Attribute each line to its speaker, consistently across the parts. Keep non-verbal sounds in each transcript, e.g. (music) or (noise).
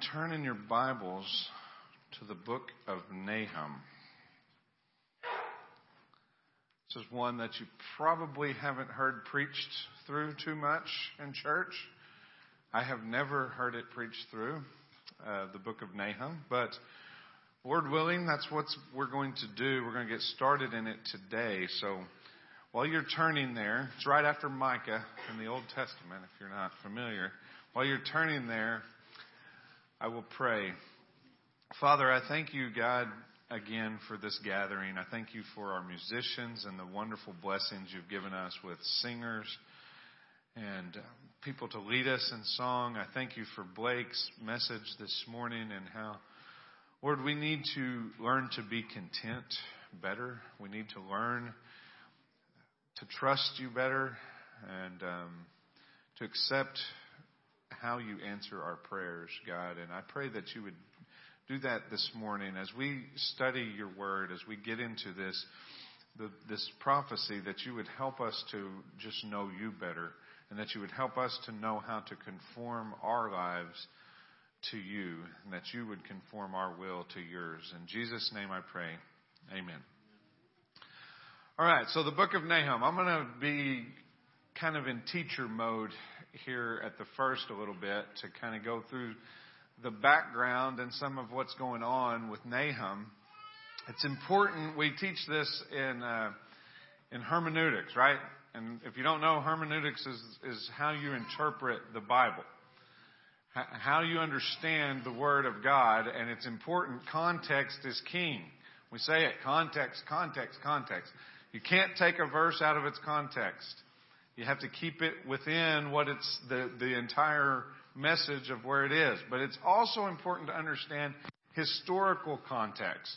Speaker 1: turn in your Bibles to the book of Nahum. This is one that you probably haven't heard preached through too much in church. I have never heard it preached through, uh, the book of Nahum, but Lord willing, that's what we're going to do. We're going to get started in it today. So while you're turning there, it's right after Micah in the Old Testament, if you're not familiar. While you're turning there, I will pray. Father, I thank you, God, again for this gathering. I thank you for our musicians and the wonderful blessings you've given us with singers and um, people to lead us in song. I thank you for Blake's message this morning and how, Lord, we need to learn to be content better. We need to learn to trust you better and um, to accept how you answer our prayers, God. And I pray that you would do that this morning as we study your word, as we get into this, the, this prophecy, that you would help us to just know you better and that you would help us to know how to conform our lives to you and that you would conform our will to yours. In Jesus' name I pray. Amen. All right, so the book of Nahum. I'm going to be kind of in teacher mode here at the first a little bit to kind of go through the background and some of what's going on with Nahum. It's important we teach this in uh, in hermeneutics, right? And if you don't know, hermeneutics is is how you interpret the Bible, how you understand the Word of God, and it's important. Context is king. We say it: context, context, context. You can't take a verse out of its context. You have to keep it within what it's the, the entire message of where it is. But it's also important to understand historical context.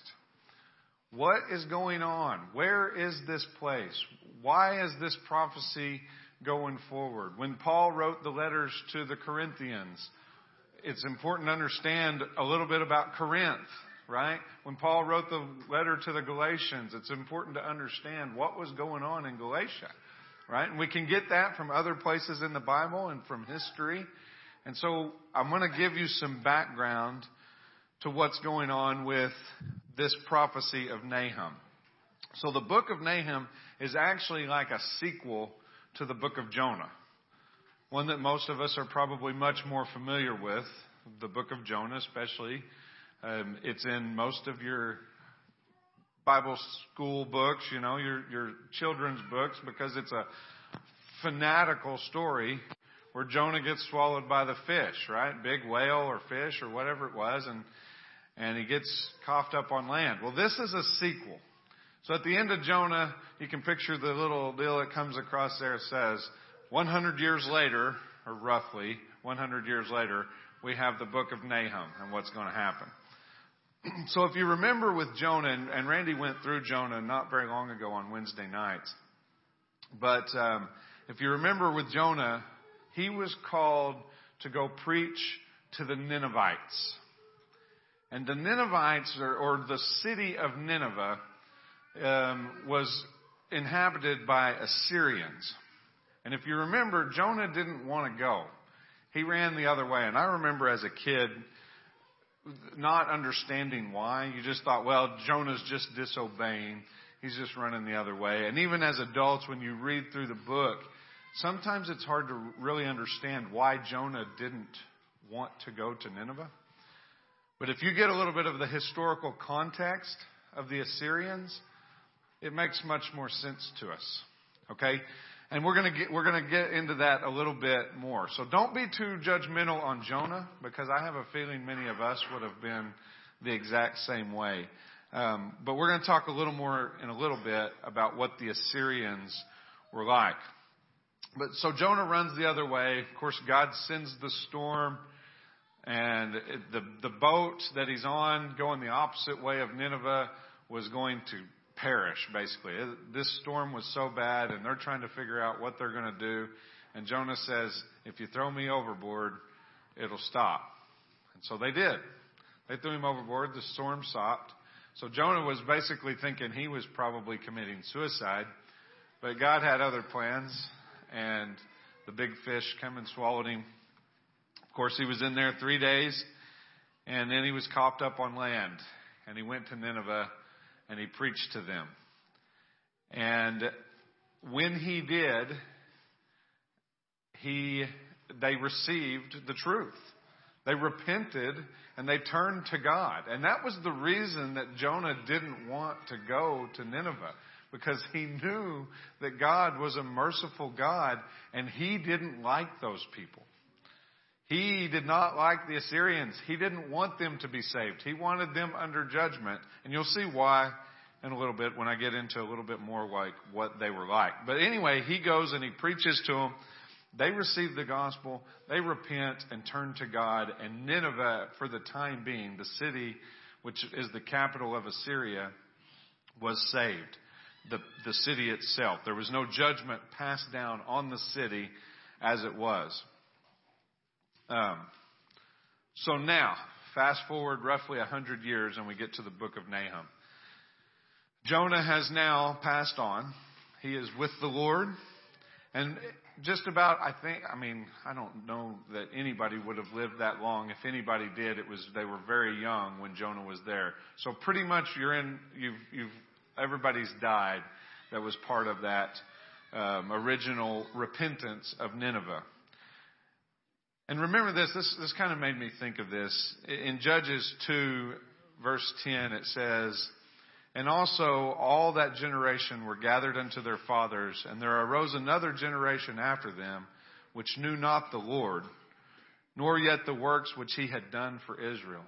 Speaker 1: What is going on? Where is this place? Why is this prophecy going forward? When Paul wrote the letters to the Corinthians, it's important to understand a little bit about Corinth, right? When Paul wrote the letter to the Galatians, it's important to understand what was going on in Galatia right? And we can get that from other places in the Bible and from history. And so I'm going to give you some background to what's going on with this prophecy of Nahum. So the book of Nahum is actually like a sequel to the book of Jonah. One that most of us are probably much more familiar with, the book of Jonah especially. Um, it's in most of your Bible school books, you know, your, your children's books, because it's a fanatical story where Jonah gets swallowed by the fish, right? Big whale or fish or whatever it was, and, and he gets coughed up on land. Well, this is a sequel. So at the end of Jonah, you can picture the little deal that comes across there. Says, 100 years later, or roughly 100 years later, we have the book of Nahum and what's going to happen. So if you remember with Jonah, and, and, Randy went through Jonah not very long ago on Wednesday nights, but um, if you remember with Jonah, he was called to go preach to the Ninevites. And the Ninevites, or, or the city of Nineveh, um, was inhabited by Assyrians. And if you remember, Jonah didn't want to go. He ran the other way. And I remember as a kid, not understanding why. You just thought, well, Jonah's just disobeying. He's just running the other way. And even as adults, when you read through the book, sometimes it's hard to really understand why Jonah didn't want to go to Nineveh. But if you get a little bit of the historical context of the Assyrians, it makes much more sense to us. Okay? And we're going to get, we're going to get into that a little bit more. So don't be too judgmental on Jonah because I have a feeling many of us would have been the exact same way. Um, but we're going to talk a little more in a little bit about what the Assyrians were like. But so Jonah runs the other way. Of course, God sends the storm and it, the, the boat that he's on going the opposite way of Nineveh was going to perish, basically. This storm was so bad, and they're trying to figure out what they're going to do. And Jonah says, If you throw me overboard, it'll stop. And so they did. They threw him overboard. The storm stopped. So Jonah was basically thinking he was probably committing suicide. But God had other plans, and the big fish came and swallowed him Of course, he was in there three days, and then he was copped up on land, and he went to Nineveh, and he preached to them. And when he did, he, they received the truth. They repented and they turned to God. And that was the reason that Jonah didn't want to go to Nineveh because he knew that God was a merciful God and he didn't like those people. He did not like the Assyrians. He didn't want them to be saved. He wanted them under judgment. And you'll see why in a little bit when I get into a little bit more like what they were like. But anyway, he goes and he preaches to them. They receive the gospel, they repent and turn to God, and Nineveh, for the time being, the city which is the capital of Assyria, was saved the, the city itself. There was no judgment passed down on the city as it was. Um, so now, fast forward roughly a hundred years and we get to the book of Nahum. Jonah has now passed on. He is with the Lord. And just about, I think, I mean, I don't know that anybody would have lived that long. If anybody did, it was, they were very young when Jonah was there. So pretty much you're in, you've, you've everybody's died that was part of that um, original repentance of Nineveh. And remember this, this, this kind of made me think of this. In Judges 2, verse 10, it says, And also all that generation were gathered unto their fathers, and there arose another generation after them, which knew not the Lord, nor yet the works which he had done for Israel.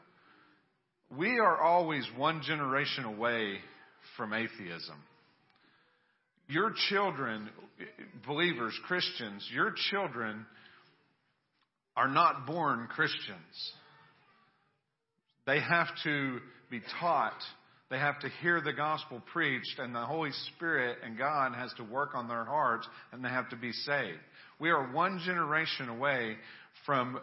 Speaker 1: We are always one generation away from atheism. Your children, believers, Christians, your children are not born Christians. They have to be taught. They have to hear the gospel preached, and the Holy Spirit and God has to work on their hearts, and they have to be saved. We are one generation away from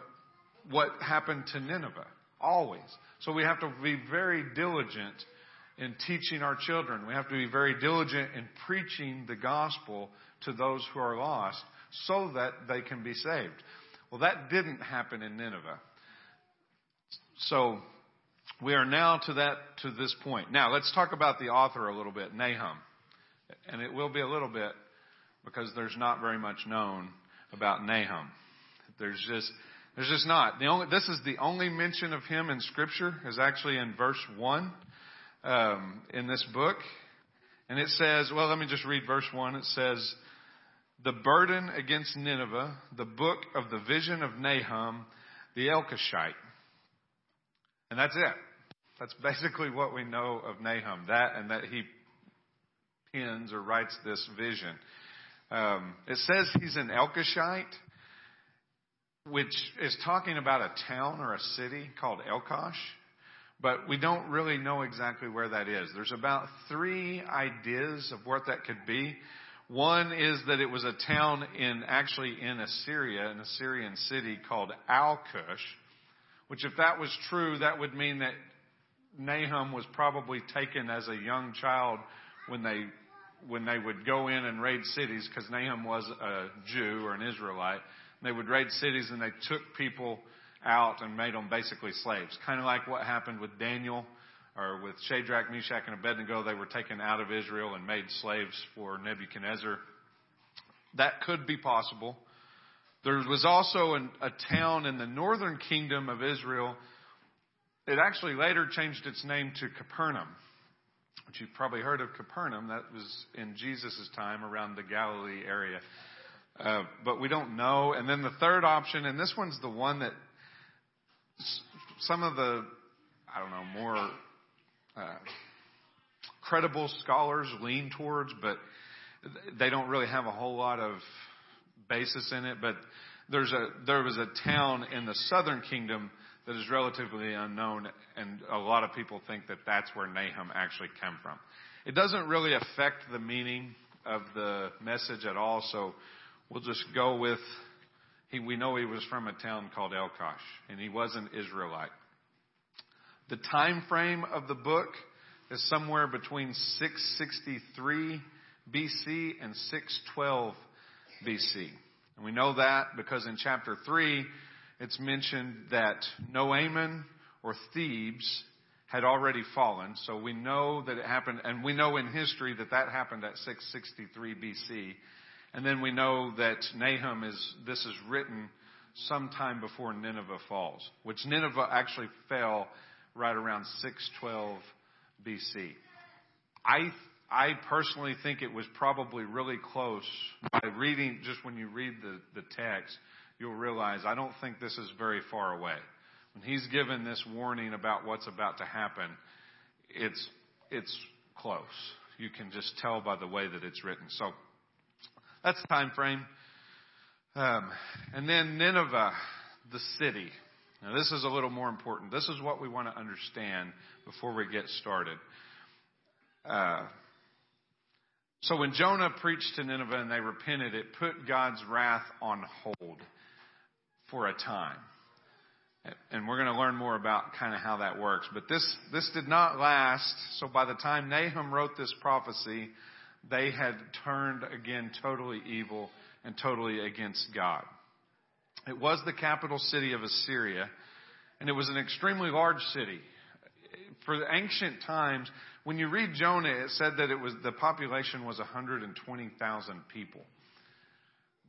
Speaker 1: what happened to Nineveh, always. So we have to be very diligent in teaching our children. We have to be very diligent in preaching the gospel to those who are lost so that they can be saved. Well, that didn't happen in Nineveh. So we are now to that to this point. Now let's talk about the author a little bit, Nahum. And it will be a little bit because there's not very much known about Nahum. There's just there's just not. The only, this is the only mention of him in Scripture is actually in verse one um, in this book. And it says, well, let me just read verse 1. It says, The burden against Nineveh, the book of the vision of Nahum, the Elkoshite. And that's it. That's basically what we know of Nahum. That and that he pens or writes this vision. Um, it says he's an Elkoshite, which is talking about a town or a city called Elkosh but we don't really know exactly where that is. There's about three ideas of what that could be. One is that it was a town in, actually in Assyria, an Assyrian city called Al-Cush, which if that was true, that would mean that Nahum was probably taken as a young child when they, when they would go in and raid cities, because Nahum was a Jew or an Israelite. They would raid cities and they took people out and made them basically slaves. Kind of like what happened with Daniel or with Shadrach, Meshach, and Abednego. They were taken out of Israel and made slaves for Nebuchadnezzar. That could be possible. There was also an, a town in the northern kingdom of Israel. It actually later changed its name to Capernaum, which you've probably heard of Capernaum. That was in Jesus' time around the Galilee area. Uh, but we don't know. And then the third option, and this one's the one that some of the, I don't know, more uh, credible scholars lean towards, but they don't really have a whole lot of basis in it. But there's a there was a town in the southern kingdom that is relatively unknown, and a lot of people think that that's where Nahum actually came from. It doesn't really affect the meaning of the message at all, so we'll just go with he, we know he was from a town called Elkosh, and he was an Israelite. The time frame of the book is somewhere between 663 BC and 612 BC. And we know that because in chapter 3, it's mentioned that No-Amon or Thebes had already fallen. So we know that it happened, and we know in history that that happened at 663 BC. And then we know that Nahum is, this is written sometime before Nineveh falls, which Nineveh actually fell right around 612 BC. I, I personally think it was probably really close. By reading, just when you read the, the text, you'll realize I don't think this is very far away. When he's given this warning about what's about to happen, it's, it's close. You can just tell by the way that it's written. So that's the time frame. Um, and then Nineveh, the city. Now this is a little more important. This is what we want to understand before we get started. Uh, so when Jonah preached to Nineveh and they repented, it put God's wrath on hold for a time. And we're going to learn more about kind of how that works. But this, this did not last. So by the time Nahum wrote this prophecy, they had turned again totally evil and totally against God. It was the capital city of Assyria, and it was an extremely large city. For the ancient times, when you read Jonah, it said that it was the population was 120,000 people.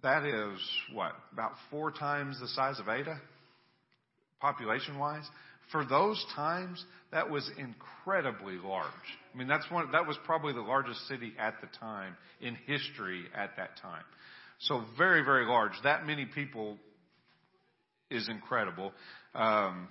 Speaker 1: That is what about four times the size of Ada population wise. For those times, that was incredibly large. I mean, that's one, that was probably the largest city at the time in history at that time. So very, very large. That many people is incredible. Um,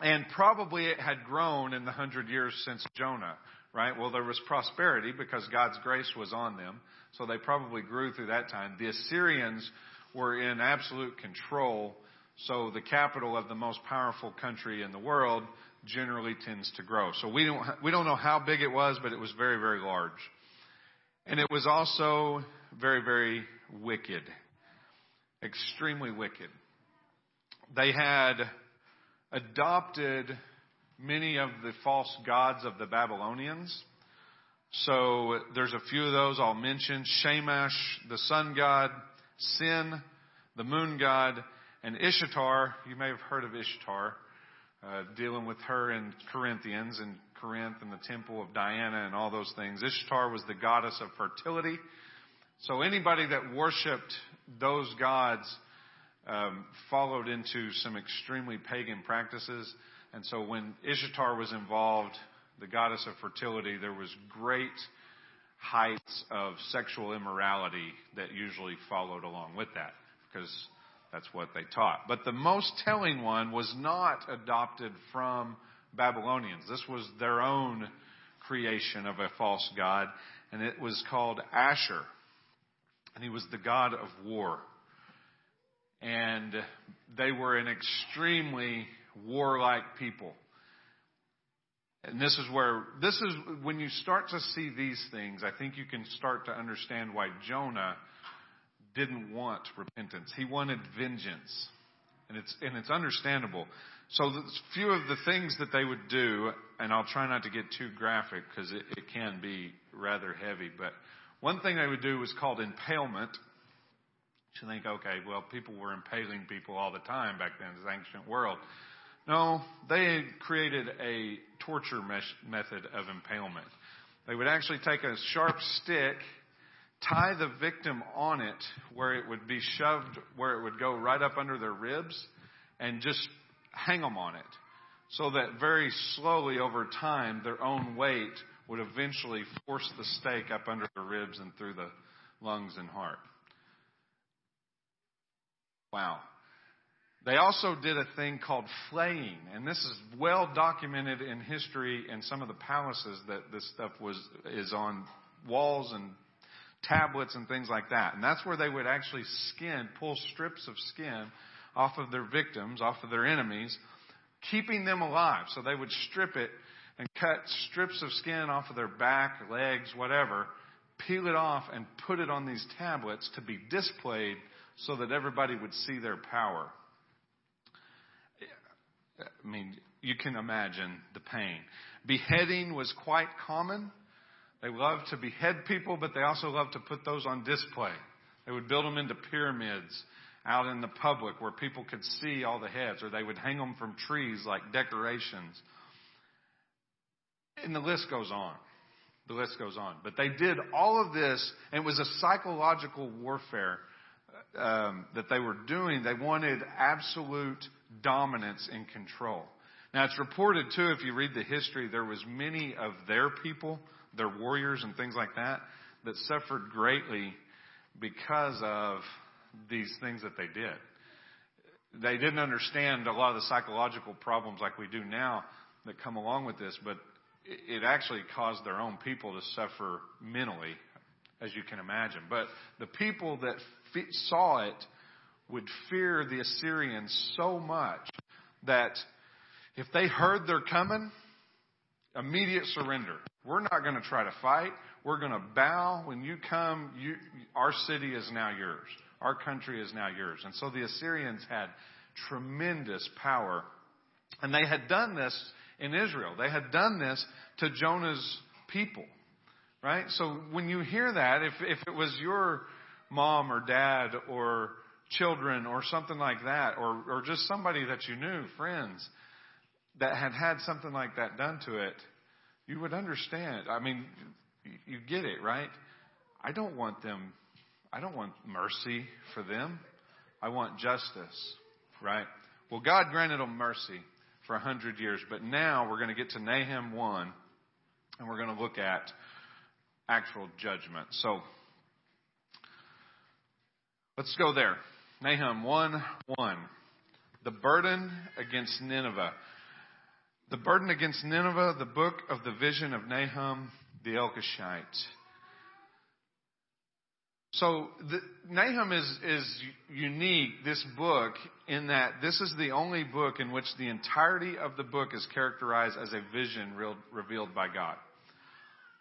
Speaker 1: and probably it had grown in the hundred years since Jonah, right? Well, there was prosperity because God's grace was on them. So they probably grew through that time. The Assyrians were in absolute control so the capital of the most powerful country in the world generally tends to grow. So we don't, we don't know how big it was, but it was very, very large. And it was also very, very wicked. Extremely wicked. They had adopted many of the false gods of the Babylonians. So there's a few of those I'll mention. Shamash, the sun god, Sin, the moon god, and Ishtar, you may have heard of Ishtar, uh, dealing with her in Corinthians and Corinth and the temple of Diana and all those things. Ishtar was the goddess of fertility. So anybody that worshipped those gods um, followed into some extremely pagan practices. And so when Ishtar was involved, the goddess of fertility, there was great heights of sexual immorality that usually followed along with that because that's what they taught. But the most telling one was not adopted from Babylonians. This was their own creation of a false god, and it was called Ashur. And he was the god of war. And they were an extremely warlike people. And this is where, this is when you start to see these things, I think you can start to understand why Jonah didn't want repentance. He wanted vengeance. And it's, and it's understandable. So a few of the things that they would do, and I'll try not to get too graphic because it, it can be rather heavy, but one thing they would do was called impalement. You think, okay, well, people were impaling people all the time back then in the ancient world. No, they created a torture method of impalement. They would actually take a sharp stick tie the victim on it where it would be shoved, where it would go right up under their ribs, and just hang them on it. So that very slowly over time, their own weight would eventually force the stake up under the ribs and through the lungs and heart. Wow. They also did a thing called flaying, and this is well documented in history in some of the palaces that this stuff was is on walls and tablets and things like that. And that's where they would actually skin, pull strips of skin off of their victims, off of their enemies, keeping them alive. So they would strip it and cut strips of skin off of their back, legs, whatever, peel it off and put it on these tablets to be displayed so that everybody would see their power. I mean, you can imagine the pain. Beheading was quite common. They loved to behead people, but they also loved to put those on display. They would build them into pyramids out in the public where people could see all the heads, or they would hang them from trees like decorations. And the list goes on. The list goes on. But they did all of this, and it was a psychological warfare um, that they were doing. They wanted absolute dominance and control. Now it's reported too, if you read the history, there was many of their people, their warriors and things like that, that suffered greatly because of these things that they did. They didn't understand a lot of the psychological problems like we do now that come along with this, but it actually caused their own people to suffer mentally, as you can imagine. But the people that saw it would fear the Assyrians so much that if they heard they're coming, immediate surrender. We're not going to try to fight. We're going to bow. When you come, you, our city is now yours. Our country is now yours. And so the Assyrians had tremendous power. And they had done this in Israel. They had done this to Jonah's people. Right? So when you hear that, if, if it was your mom or dad or children or something like that, or, or just somebody that you knew, friends, that had had something like that done to it, you would understand. I mean, you get it, right? I don't want them, I don't want mercy for them. I want justice, right? Well, God granted them mercy for a hundred years, but now we're going to get to Nahum 1, and we're going to look at actual judgment. So, let's go there. Nahum 1 1. The burden against Nineveh. The burden against Nineveh, the book of the vision of Nahum the Elkoshite. So the, Nahum is, is unique, this book, in that this is the only book in which the entirety of the book is characterized as a vision real, revealed by God.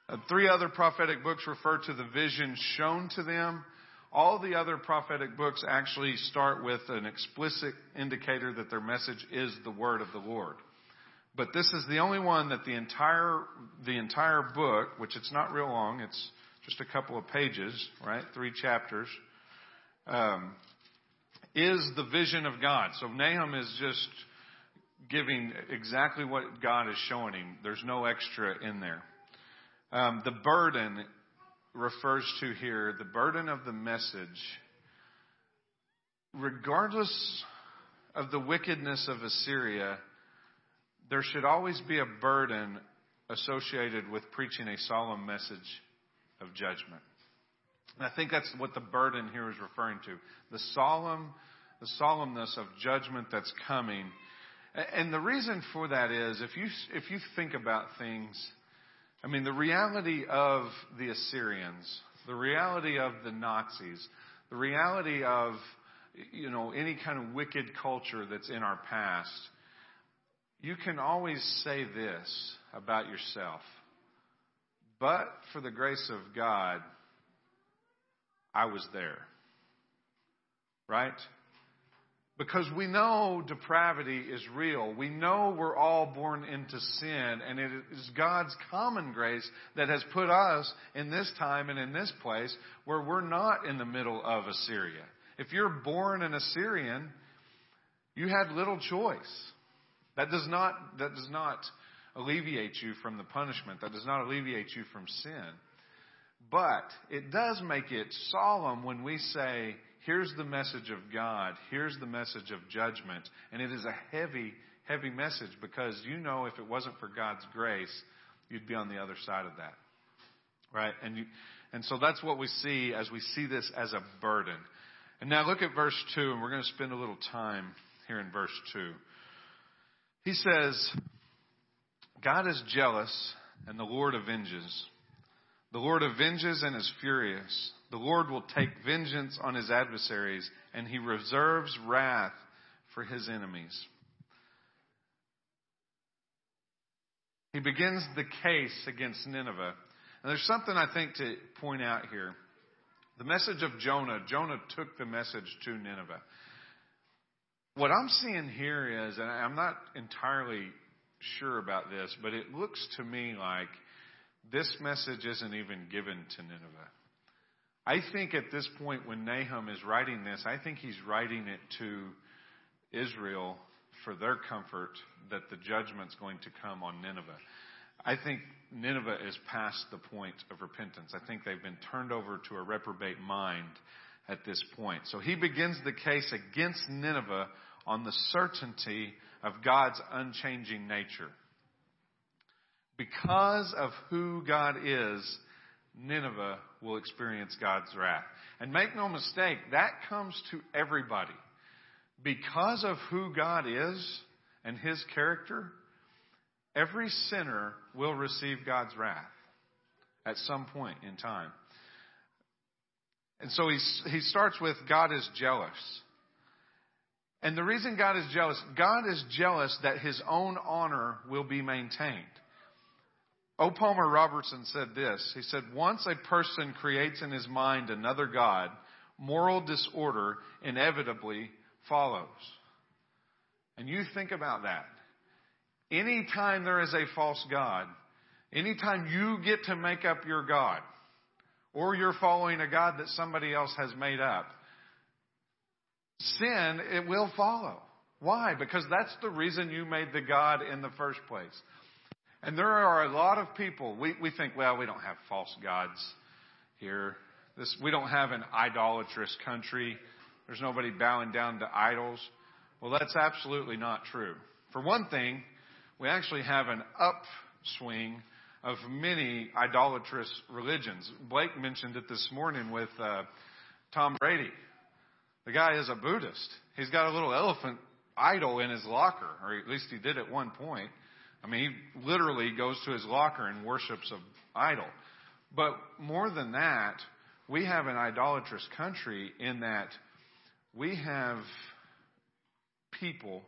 Speaker 1: Uh, three other prophetic books refer to the vision shown to them. All the other prophetic books actually start with an explicit indicator that their message is the word of the Lord. But this is the only one that the entire, the entire book, which it's not real long, it's just a couple of pages, right? Three chapters, um, is the vision of God. So Nahum is just giving exactly what God is showing him. There's no extra in there. Um, the burden refers to here the burden of the message, regardless of the wickedness of Assyria there should always be a burden associated with preaching a solemn message of judgment. And I think that's what the burden here is referring to. The solemn, the solemnness of judgment that's coming. And the reason for that is if you, if you think about things, I mean, the reality of the Assyrians, the reality of the Nazis, the reality of, you know, any kind of wicked culture that's in our past, you can always say this about yourself. But for the grace of God, I was there. Right? Because we know depravity is real. We know we're all born into sin, and it is God's common grace that has put us in this time and in this place where we're not in the middle of Assyria. If you're born an Assyrian, you had little choice. That does not, that does not alleviate you from the punishment. That does not alleviate you from sin. But it does make it solemn when we say, here's the message of God, here's the message of judgment. And it is a heavy, heavy message because you know if it wasn't for God's grace, you'd be on the other side of that. Right? And you, and so that's what we see as we see this as a burden. And now look at verse 2, and we're going to spend a little time here in verse 2. He says, God is jealous and the Lord avenges. The Lord avenges and is furious. The Lord will take vengeance on his adversaries and he reserves wrath for his enemies. He begins the case against Nineveh. And there's something I think to point out here. The message of Jonah, Jonah took the message to Nineveh. What I'm seeing here is, and I'm not entirely sure about this, but it looks to me like this message isn't even given to Nineveh. I think at this point when Nahum is writing this, I think he's writing it to Israel for their comfort that the judgment's going to come on Nineveh. I think Nineveh is past the point of repentance. I think they've been turned over to a reprobate mind at this point. So he begins the case against Nineveh on the certainty of God's unchanging nature. Because of who God is, Nineveh will experience God's wrath. And make no mistake, that comes to everybody. Because of who God is and His character, every sinner will receive God's wrath at some point in time. And so he, he starts with God is jealous. And the reason God is jealous, God is jealous that his own honor will be maintained. O. Palmer Robertson said this. He said, Once a person creates in his mind another God, moral disorder inevitably follows. And you think about that. Anytime there is a false God, anytime you get to make up your God, or you're following a God that somebody else has made up, sin, it will follow. Why? Because that's the reason you made the God in the first place. And there are a lot of people, we, we think, well, we don't have false gods here. This, we don't have an idolatrous country. There's nobody bowing down to idols. Well, that's absolutely not true. For one thing, we actually have an upswing of many idolatrous religions. Blake mentioned it this morning with uh, Tom Brady. The guy is a Buddhist. He's got a little elephant idol in his locker, or at least he did at one point. I mean, he literally goes to his locker and worships an idol. But more than that, we have an idolatrous country in that we have people,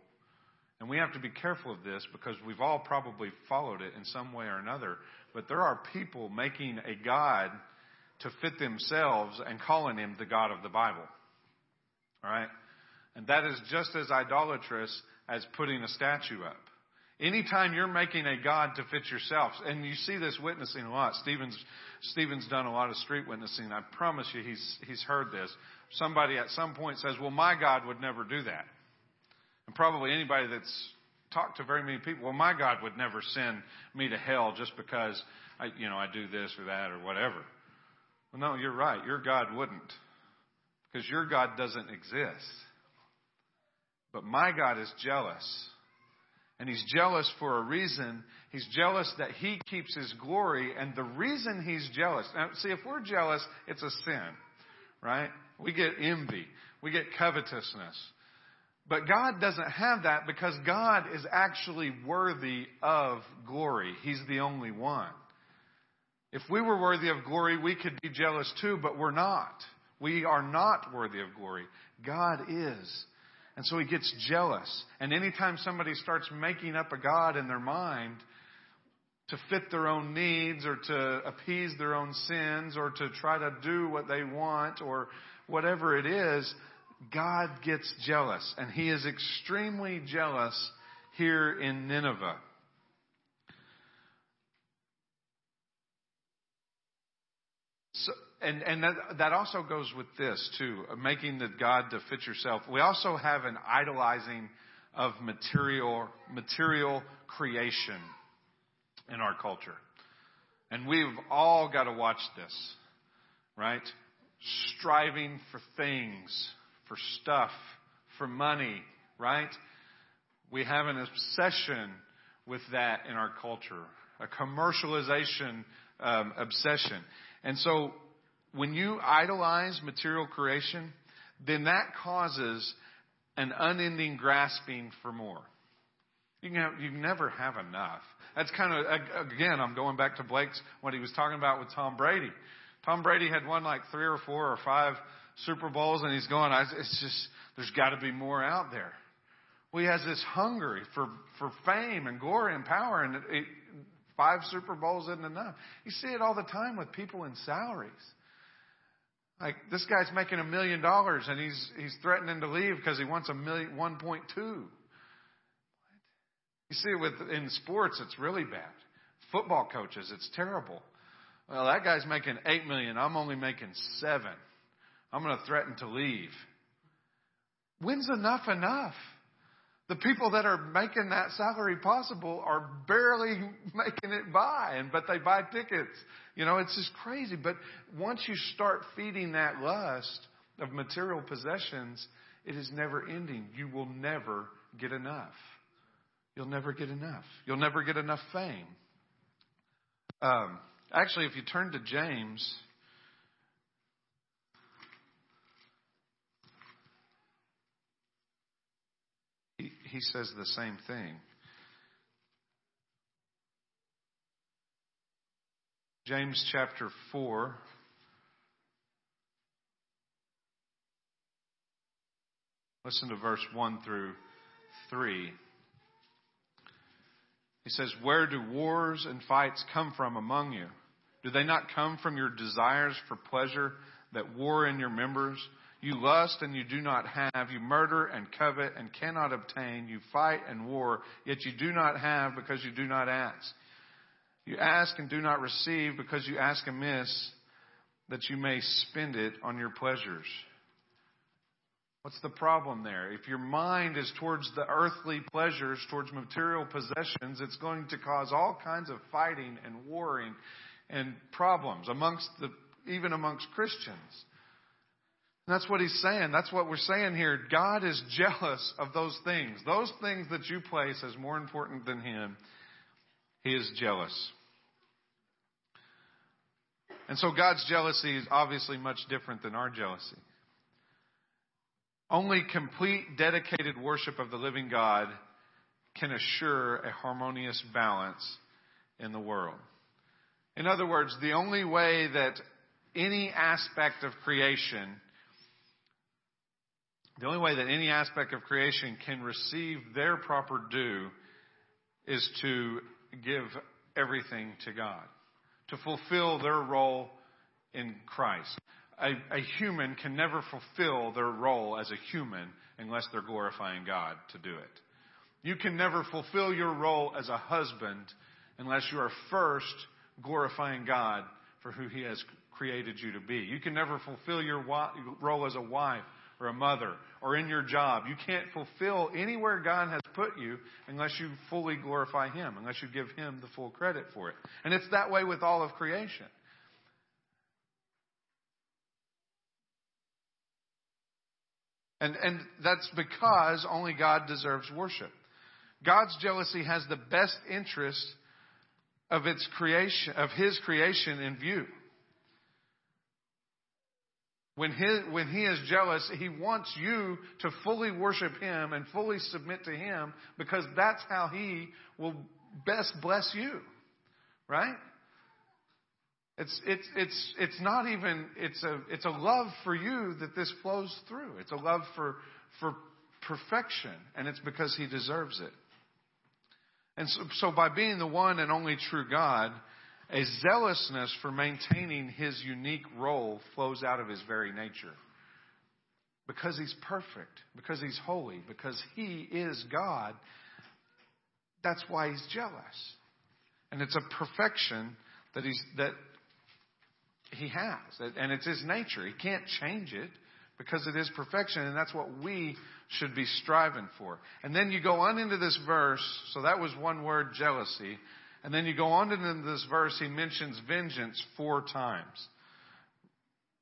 Speaker 1: and we have to be careful of this because we've all probably followed it in some way or another, but there are people making a God to fit themselves and calling him the God of the Bible. All right? And that is just as idolatrous as putting a statue up. Anytime you're making a God to fit yourself, and you see this witnessing a lot. Stephen's, Stephen's done a lot of street witnessing. I promise you he's, he's heard this. Somebody at some point says, well, my God would never do that. And probably anybody that's talked to very many people, well, my God would never send me to hell just because I, you know, I do this or that or whatever. Well, no, you're right. Your God wouldn't. Because your God doesn't exist. But my God is jealous and he's jealous for a reason. He's jealous that he keeps his glory. And the reason he's jealous, now see, if we're jealous, it's a sin, right? We get envy. We get covetousness. But God doesn't have that because God is actually worthy of glory. He's the only one. If we were worthy of glory, we could be jealous too, but we're not. We are not worthy of glory. God is. And so he gets jealous. And anytime somebody starts making up a God in their mind to fit their own needs or to appease their own sins or to try to do what they want or whatever it is, God gets jealous. And he is extremely jealous here in Nineveh. So, and and that, that also goes with this too, making the God to fit yourself. We also have an idolizing of material material creation in our culture. And we've all got to watch this, right? Striving for things, for stuff, for money, right? We have an obsession with that in our culture, a commercialization um, obsession. And so when you idolize material creation, then that causes an unending grasping for more. You can, have, you never have enough. That's kind of, again, I'm going back to Blake's, what he was talking about with Tom Brady. Tom Brady had won like three or four or five Super Bowls, and he's going, it's just, there's got to be more out there. Well, he has this hunger for, for fame and glory and power, and it, five Super Bowls isn't enough. You see it all the time with people in salaries. Like this guy's making a million dollars and he's he's threatening to leave because he wants a million one point two. You see, with in sports, it's really bad. Football coaches, it's terrible. Well, that guy's making eight million. I'm only making seven. I'm going to threaten to leave. When's enough enough? The people that are making that salary possible are barely (laughs) making it by, and but they buy tickets. You know, it's just crazy. But once you start feeding that lust of material possessions, it is never ending. You will never get enough. You'll never get enough. You'll never get enough fame. Um, actually, if you turn to James, he, says the same thing. James chapter 4. Listen to verse 1 through 3. He says, Where do wars and fights come from among you? Do they not come from your desires for pleasure that war in your members? You lust and you do not have. You murder and covet and cannot obtain. You fight and war, yet you do not have because you do not ask. You ask and do not receive because you ask amiss that you may spend it on your pleasures. What's the problem there? If your mind is towards the earthly pleasures, towards material possessions, it's going to cause all kinds of fighting and warring and problems amongst the, even amongst Christians. And that's what he's saying. That's what we're saying here. God is jealous of those things. Those things that you place as more important than him, he is jealous. And so God's jealousy is obviously much different than our jealousy. Only complete, dedicated worship of the living God can assure a harmonious balance in the world. In other words, the only way that any aspect of creation, the only way that any aspect of creation can receive their proper due is to give everything to God, to fulfill their role in Christ a, a human can never fulfill their role as a human unless they're glorifying God to do it. You can never fulfill your role as a husband unless you are first glorifying God for who He has created you to be. You can never fulfill your role as a wife or a mother or in your job. You can't fulfill anywhere God has put you unless you fully glorify Him, unless you give Him the full credit for it. And it's that way with all of creation. And, and that's because only God deserves worship. God's jealousy has the best interest of its creation, of His creation in view. When, his, when he is jealous, he wants you to fully worship him and fully submit to him because that's how he will best bless you. Right? It's, it's, it's, it's not even, it's a, it's a love for you that this flows through. It's a love for, for perfection, and it's because He deserves it. And so, so by being the one and only true God, a zealousness for maintaining His unique role flows out of His very nature. Because He's perfect, because He's holy, because He is God, that's why He's jealous. And it's a perfection that he's that he has. And it's his nature. He can't change it because it is perfection, and that's what we should be striving for. And then you go on into this verse, so that was one word, jealousy. And then you go on into this verse, he mentions vengeance four times.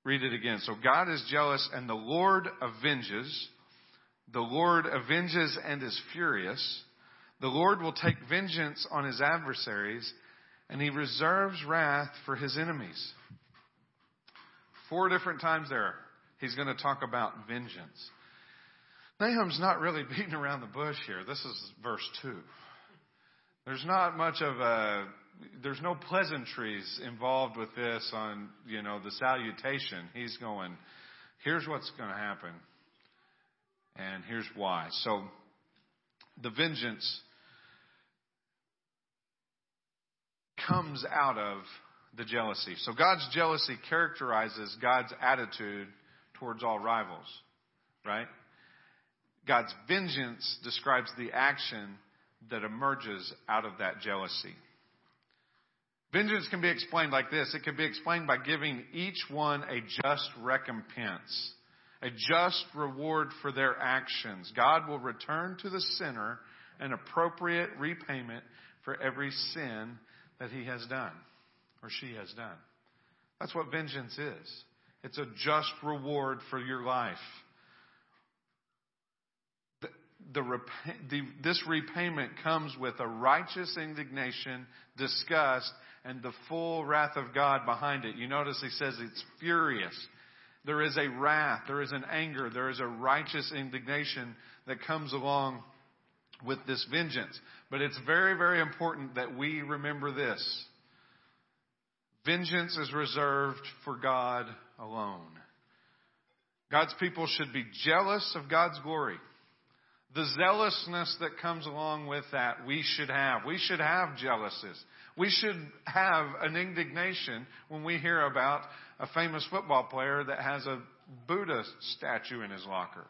Speaker 1: Read it again. So God is jealous, and the Lord avenges. The Lord avenges and is furious. The Lord will take vengeance on his adversaries, and he reserves wrath for his enemies. Four different times there, he's going to talk about vengeance. Nahum's not really (laughs) beating around the bush here. This is verse 2. There's not much of a, there's no pleasantries involved with this on, you know, the salutation. He's going, here's what's going to happen, and here's why. So, the vengeance comes out of the jealousy. So God's jealousy characterizes God's attitude towards all rivals, right? God's vengeance describes the action that emerges out of that jealousy. Vengeance can be explained like this. It can be explained by giving each one a just recompense, a just reward for their actions. God will return to the sinner an appropriate repayment for every sin that he has done or she has done. That's what vengeance is. It's a just reward for your life. The, the, this repayment comes with a righteous indignation, disgust, and the full wrath of God behind it. You notice he says it's furious. There is a wrath, there is an anger, there is a righteous indignation that comes along with this vengeance. But it's very, very important that we remember this. Vengeance is reserved for God alone. God's people should be jealous of God's glory. The zealousness that comes along with that, we should have. We should have jealousies. We should have an indignation when we hear about a famous football player that has a Buddha statue in his locker.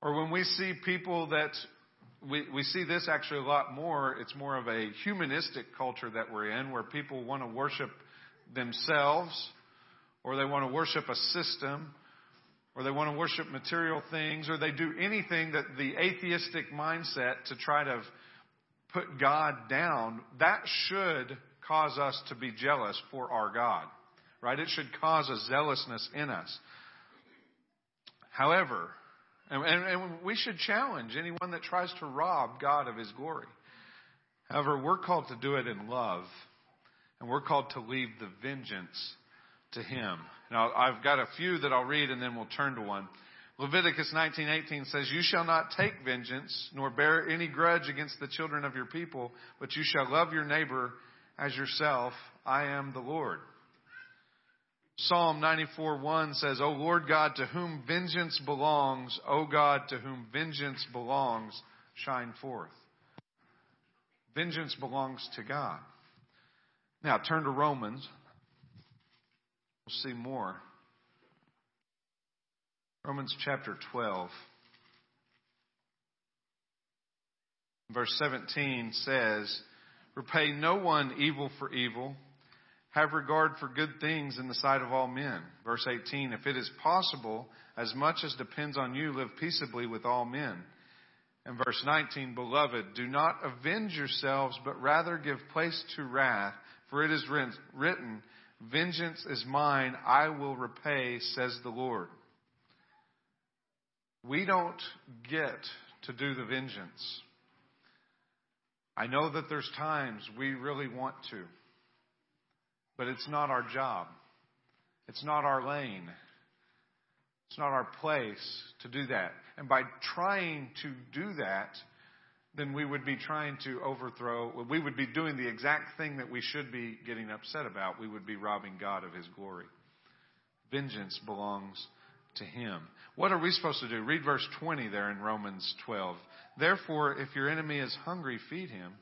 Speaker 1: Or when we see people that we, we see this actually a lot more. It's more of a humanistic culture that we're in where people want to worship themselves or they want to worship a system or they want to worship material things or they do anything that the atheistic mindset to try to put God down, that should cause us to be jealous for our God. Right? It should cause a zealousness in us. However, and, and, we should challenge anyone that tries to rob God of his glory. However, we're called to do it in love, and we're called to leave the vengeance to him. Now, I've got a few that I'll read, and then we'll turn to one. Leviticus 19:18 says, "You shall not take vengeance, nor bear any grudge against the children of your people, but you shall love your neighbor as yourself. I am the Lord." Psalm 94:1 says, "O Lord God, to whom vengeance belongs, O God, to whom vengeance belongs, shine forth." Vengeance belongs to God. Now turn to Romans. We'll see more. Romans chapter 12. Verse 17 says, Repay no one evil for evil have regard for good things in the sight of all men. Verse 18, if it is possible, as much as depends on you, live peaceably with all men. And verse 19, beloved, do not avenge yourselves, but rather give place to wrath, for it is written, vengeance is mine, I will repay, says the Lord. We don't get to do the vengeance. I know that there's times we really want to. But it's not our job. It's not our lane. It's not our place to do that. And by trying to do that, then we would be trying to overthrow, we would be doing the exact thing that we should be getting upset about. We would be robbing God of His glory. Vengeance belongs to Him. What are we supposed to do? Read verse 20 there in Romans 12. Therefore, if your enemy is hungry, feed him.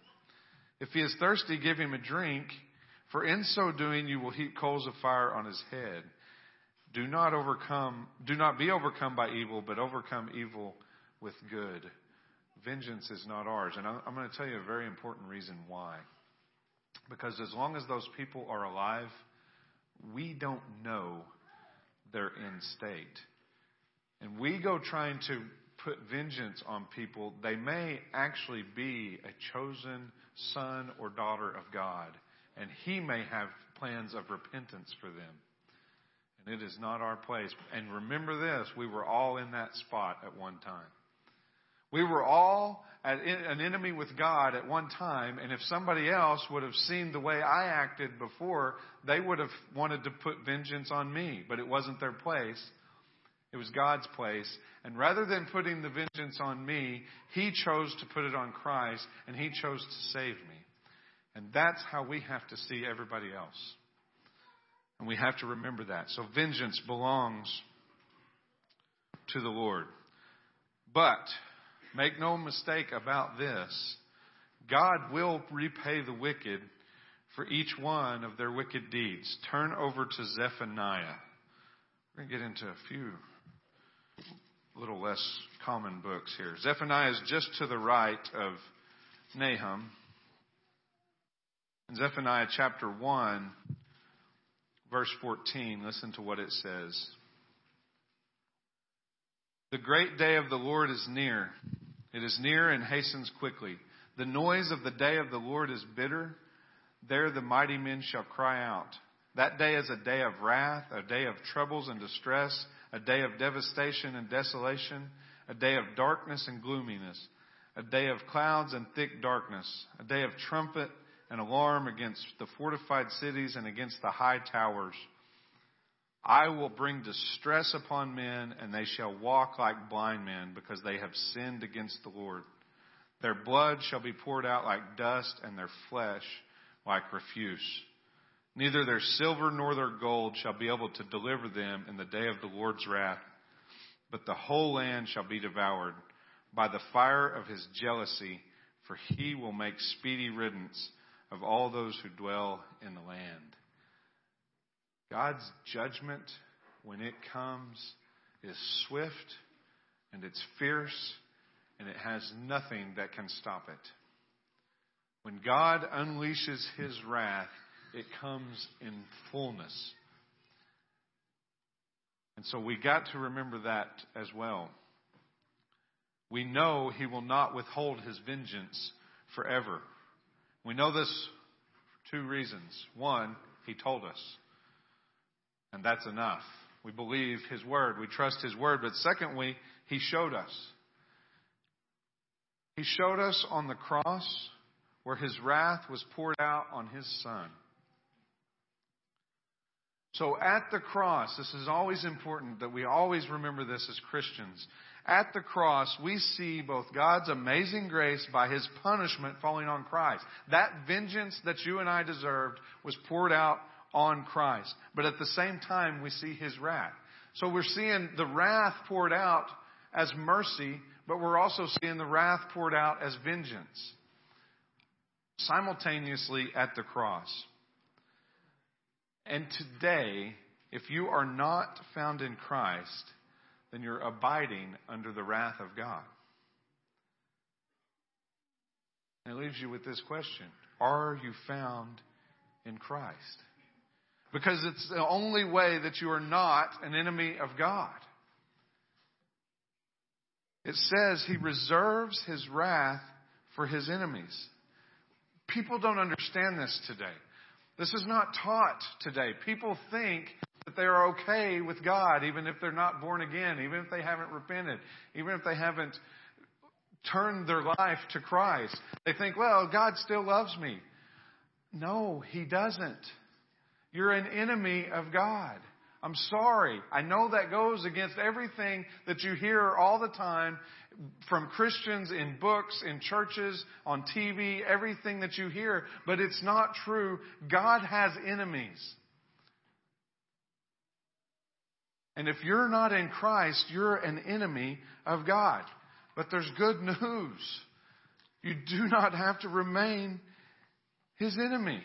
Speaker 1: If he is thirsty, give him a drink. For in so doing you will heap coals of fire on his head. Do not overcome, do not be overcome by evil, but overcome evil with good. Vengeance is not ours. And I'm going to tell you a very important reason why. Because as long as those people are alive, we don't know their end state. And we go trying to put vengeance on people, they may actually be a chosen son or daughter of God and He may have plans of repentance for them. And it is not our place. And remember this we were all in that spot at one time. We were all an enemy with God at one time, and if somebody else would have seen the way I acted before, they would have wanted to put vengeance on me, but it wasn't their place. It was God's place. And rather than putting the vengeance on me, He chose to put it on Christ, and He chose to save me. And that's how we have to see everybody else. And we have to remember that. So vengeance belongs to the Lord. But make no mistake about this God will repay the wicked for each one of their wicked deeds. Turn over to Zephaniah. We're going to get into a few little less common books here. Zephaniah is just to the right of Nahum. In Zephaniah chapter 1, verse 14, listen to what it says. The great day of the Lord is near. It is near and hastens quickly. The noise of the day of the Lord is bitter. There the mighty men shall cry out. That day is a day of wrath, a day of troubles and distress, a day of devastation and desolation, a day of darkness and gloominess, a day of clouds and thick darkness, a day of trumpet and alarm against the fortified cities and against the high towers. I will bring distress upon men, and they shall walk like blind men, because they have sinned against the Lord. Their blood shall be poured out like dust, and their flesh like refuse. Neither their silver nor their gold shall be able to deliver them in the day of the Lord's wrath, but the whole land shall be devoured by the fire of his jealousy, for he will make speedy riddance of all those who dwell in the land. God's judgment, when it comes, is swift and it's fierce and it has nothing that can stop it. When God unleashes his wrath, it comes in fullness. And so we got to remember that as well. We know he will not withhold his vengeance forever. We know this for two reasons. One, he told us. And that's enough. We believe his word. We trust his word. But secondly, he showed us. He showed us on the cross where his wrath was poured out on his son. So at the cross, this is always important that we always remember this as Christians. At the cross, we see both God's amazing grace by His punishment falling on Christ. That vengeance that you and I deserved was poured out on Christ. But at the same time, we see His wrath. So we're seeing the wrath poured out as mercy, but we're also seeing the wrath poured out as vengeance simultaneously at the cross. And today, if you are not found in Christ, then you're abiding under the wrath of God. And it leaves you with this question Are you found in Christ? Because it's the only way that you are not an enemy of God. It says he reserves his wrath for his enemies. People don't understand this today. This is not taught today. People think that they are okay with God even if they're not born again, even if they haven't repented, even if they haven't turned their life to Christ. They think, well, God still loves me. No, He doesn't. You're an enemy of God. I'm sorry. I know that goes against everything that you hear all the time from Christians in books, in churches, on TV, everything that you hear, but it's not true. God has enemies. And if you're not in Christ, you're an enemy of God. But there's good news. You do not have to remain his enemy.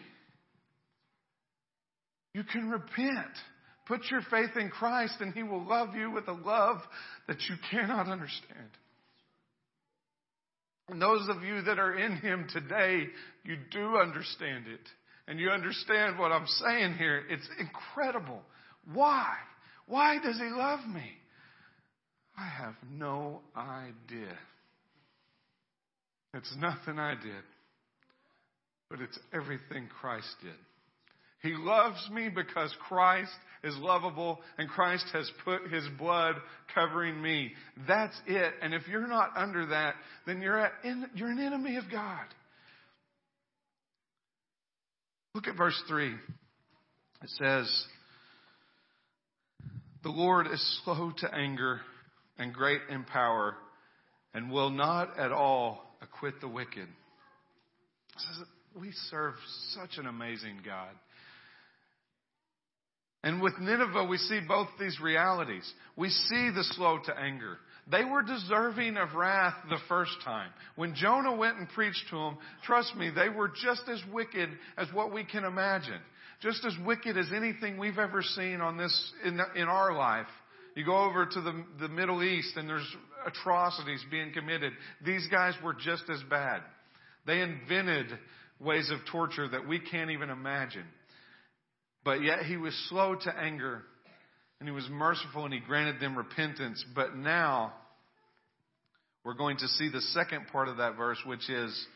Speaker 1: You can repent. Put your faith in Christ and he will love you with a love that you cannot understand. And those of you that are in him today, you do understand it. And you understand what I'm saying here. It's incredible. Why? Why does he love me? I have no idea. It's nothing I did, but it's everything Christ did. He loves me because Christ is lovable and Christ has put his blood covering me. That's it. And if you're not under that, then you're, at, you're an enemy of God. Look at verse 3. It says, The Lord is slow to anger and great in power and will not at all acquit the wicked. We serve such an amazing God. And with Nineveh, we see both these realities. We see the slow to anger. They were deserving of wrath the first time. When Jonah went and preached to them, trust me, they were just as wicked as what we can imagine. Just as wicked as anything we've ever seen on this, in, in our life. You go over to the, the Middle East and there's atrocities being committed. These guys were just as bad. They invented ways of torture that we can't even imagine. But yet he was slow to anger and he was merciful and he granted them repentance. But now we're going to see the second part of that verse, which is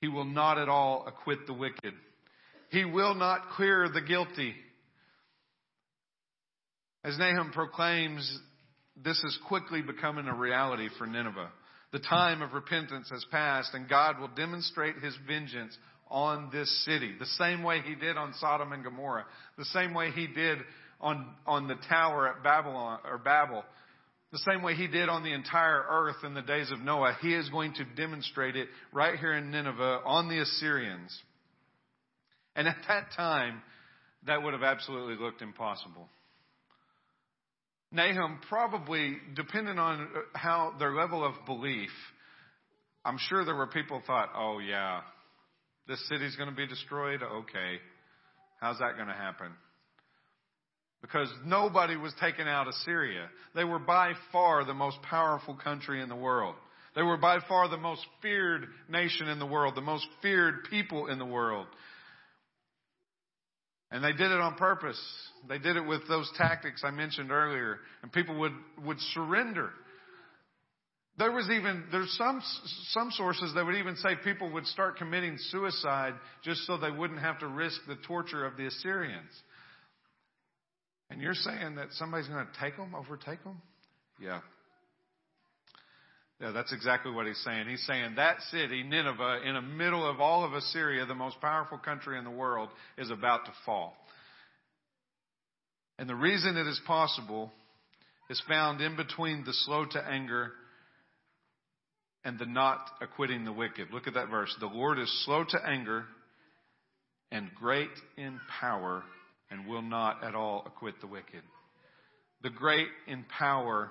Speaker 1: he will not at all acquit the wicked. He will not clear the guilty. As Nahum proclaims, this is quickly becoming a reality for Nineveh. The time of repentance has passed, and God will demonstrate his vengeance on this city, the same way he did on Sodom and Gomorrah, the same way he did on, on the tower at Babylon or Babel, the same way he did on the entire earth in the days of Noah. He is going to demonstrate it right here in Nineveh on the Assyrians. And at that time, that would have absolutely looked impossible. Nahum probably, depending on how their level of belief, I'm sure there were people thought, oh yeah, this city's going to be destroyed. Okay. How's that going to happen? Because nobody was taken out of Assyria. They were by far the most powerful country in the world. They were by far the most feared nation in the world, the most feared people in the world. And they did it on purpose. They did it with those tactics I mentioned earlier. And people would, would surrender. There was even, there's some, some sources that would even say people would start committing suicide just so they wouldn't have to risk the torture of the Assyrians. And you're saying that somebody's going to take them, overtake them? Yeah. Yeah, that's exactly what he's saying. He's saying that city, Nineveh, in the middle of all of Assyria, the most powerful country in the world, is about to fall. And the reason it is possible is found in between the slow to anger and the not acquitting the wicked. Look at that verse. The Lord is slow to anger and great in power and will not at all acquit the wicked. The great in power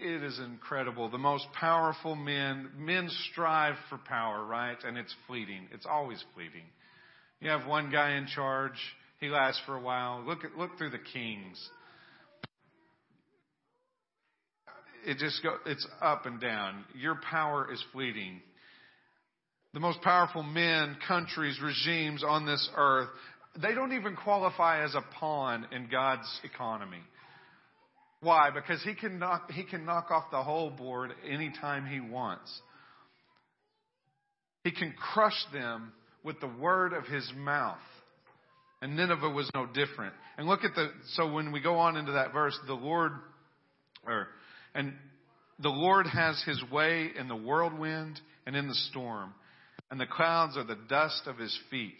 Speaker 1: it is incredible. The most powerful men, men strive for power, right? And it's fleeting. It's always fleeting. You have one guy in charge. He lasts for a while. Look at, look through the kings. It just go, it's up and down. Your power is fleeting. The most powerful men, countries, regimes on this earth, they don't even qualify as a pawn in God's economy. Why? Because he can knock, he can knock off the whole board anytime he wants. He can crush them with the word of his mouth. And Nineveh was no different. And look at the, so when we go on into that verse, the Lord, or, and the Lord has his way in the whirlwind and in the storm, and the clouds are the dust of his feet.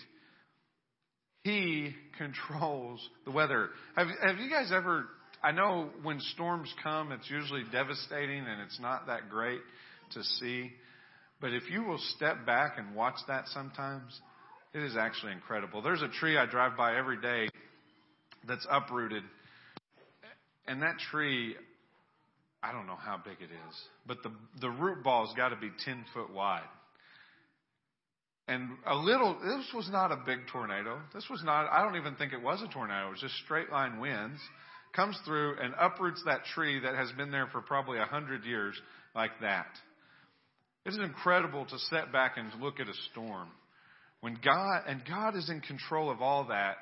Speaker 1: He controls the weather. Have, have you guys ever I know when storms come, it's usually devastating and it's not that great to see. But if you will step back and watch that sometimes, it is actually incredible. There's a tree I drive by every day that's uprooted. And that tree, I don't know how big it is, but the, the root ball's got to be 10 foot wide. And a little, this was not a big tornado. This was not, I don't even think it was a tornado. It was just straight line winds comes through and uproots that tree that has been there for probably a hundred years like that. It is incredible to sit back and look at a storm. When God, and God is in control of all that.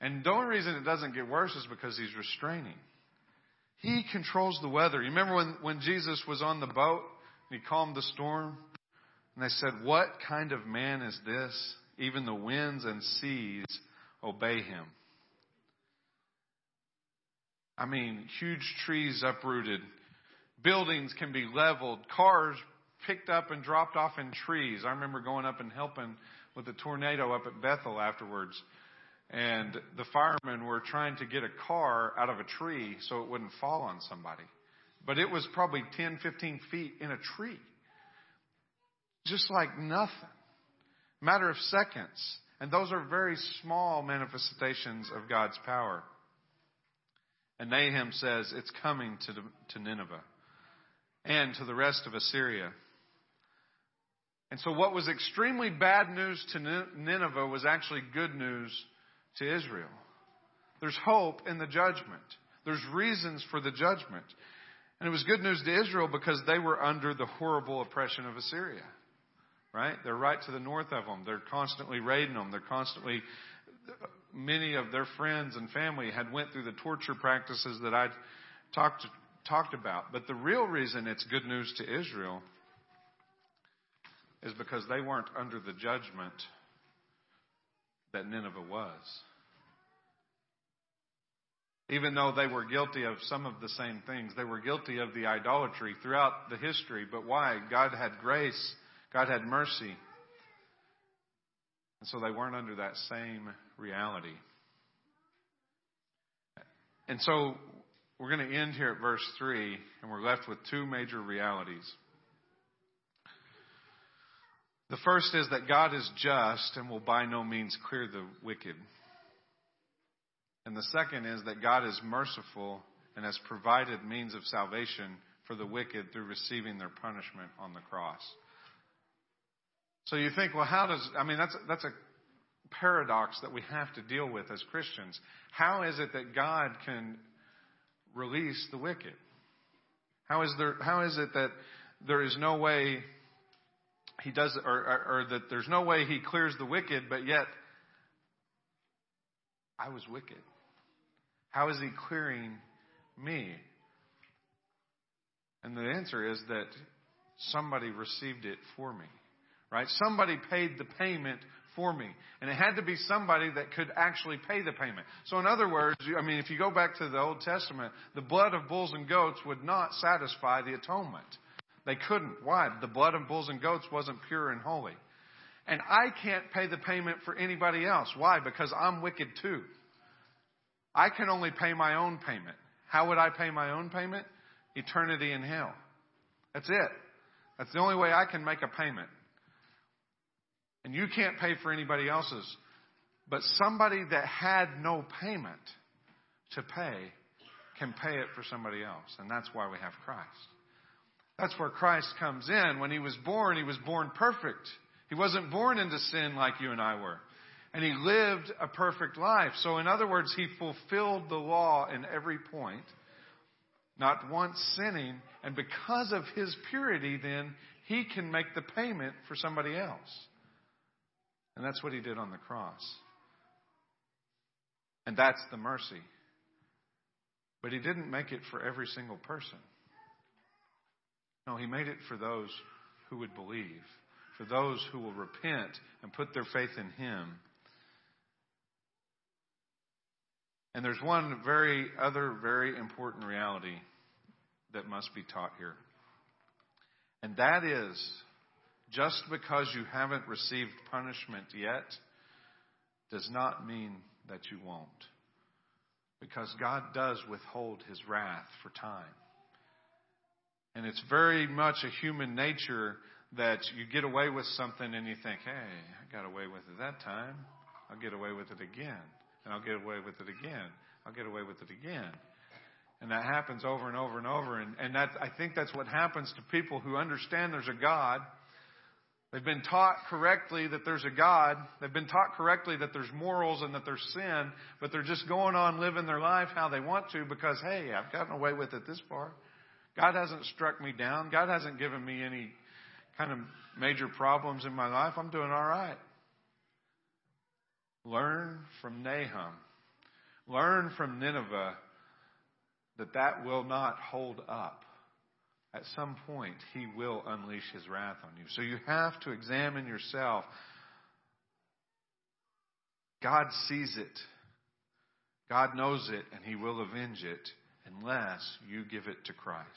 Speaker 1: And the only reason it doesn't get worse is because He's restraining. He controls the weather. You remember when, when Jesus was on the boat and He calmed the storm? And they said, What kind of man is this? Even the winds and seas obey Him. I mean, huge trees uprooted. Buildings can be leveled. Cars picked up and dropped off in trees. I remember going up and helping with the tornado up at Bethel afterwards. And the firemen were trying to get a car out of a tree so it wouldn't fall on somebody. But it was probably 10, 15 feet in a tree. Just like nothing. Matter of seconds. And those are very small manifestations of God's power. And Nahum says it's coming to, to Nineveh and to the rest of Assyria. And so, what was extremely bad news to Nineveh was actually good news to Israel. There's hope in the judgment, there's reasons for the judgment. And it was good news to Israel because they were under the horrible oppression of Assyria. Right? They're right to the north of them. They're constantly raiding them. They're constantly many of their friends and family had went through the torture practices that I'd talked talked about. But the real reason it's good news to Israel is because they weren't under the judgment that Nineveh was. Even though they were guilty of some of the same things, they were guilty of the idolatry throughout the history. But why? God had grace, God had mercy. And so they weren't under that same reality. And so we're going to end here at verse 3, and we're left with two major realities. The first is that God is just and will by no means clear the wicked. And the second is that God is merciful and has provided means of salvation for the wicked through receiving their punishment on the cross. So you think, well, how does, I mean, that's, that's a paradox that we have to deal with as Christians. How is it that God can release the wicked? How is there, how is it that there is no way he does, or, or, or that there's no way he clears the wicked, but yet I was wicked. How is he clearing me? And the answer is that somebody received it for me. Right? Somebody paid the payment for me. And it had to be somebody that could actually pay the payment. So in other words, I mean, if you go back to the Old Testament, the blood of bulls and goats would not satisfy the atonement. They couldn't. Why? The blood of bulls and goats wasn't pure and holy. And I can't pay the payment for anybody else. Why? Because I'm wicked too. I can only pay my own payment. How would I pay my own payment? Eternity in hell. That's it. That's the only way I can make a payment. And you can't pay for anybody else's. But somebody that had no payment to pay can pay it for somebody else. And that's why we have Christ. That's where Christ comes in. When he was born, he was born perfect. He wasn't born into sin like you and I were. And he lived a perfect life. So, in other words, he fulfilled the law in every point, not once sinning. And because of his purity, then, he can make the payment for somebody else. And that's what he did on the cross. And that's the mercy. But he didn't make it for every single person. No, he made it for those who would believe, for those who will repent and put their faith in him. And there's one very other very important reality that must be taught here. And that is just because you haven't received punishment yet does not mean that you won't. Because God does withhold his wrath for time. And it's very much a human nature that you get away with something and you think, hey, I got away with it that time. I'll get away with it again. And I'll get away with it again. I'll get away with it again. And that happens over and over and over. And, and that, I think that's what happens to people who understand there's a God. They've been taught correctly that there's a God. They've been taught correctly that there's morals and that there's sin, but they're just going on living their life how they want to because, hey, I've gotten away with it this far. God hasn't struck me down. God hasn't given me any kind of major problems in my life. I'm doing all right. Learn from Nahum. Learn from Nineveh that that will not hold up. At some point, he will unleash his wrath on you. So you have to examine yourself. God sees it. God knows it, and he will avenge it unless you give it to Christ.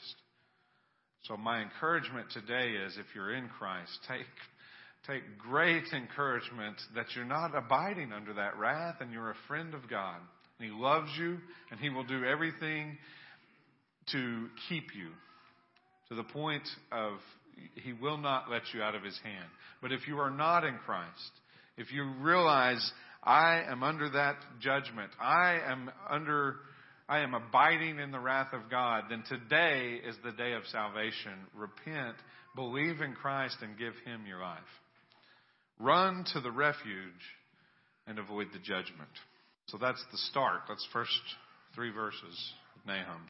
Speaker 1: So my encouragement today is if you're in Christ, take take great encouragement that you're not abiding under that wrath and you're a friend of God. And he loves you and he will do everything to keep you to the point of he will not let you out of his hand. But if you are not in Christ, if you realize I am under that judgment, I am under I am abiding in the wrath of God, then today is the day of salvation. Repent, believe in Christ, and give Him your life. Run to the refuge and avoid the judgment. So that's the start. That's first three verses of Nahum.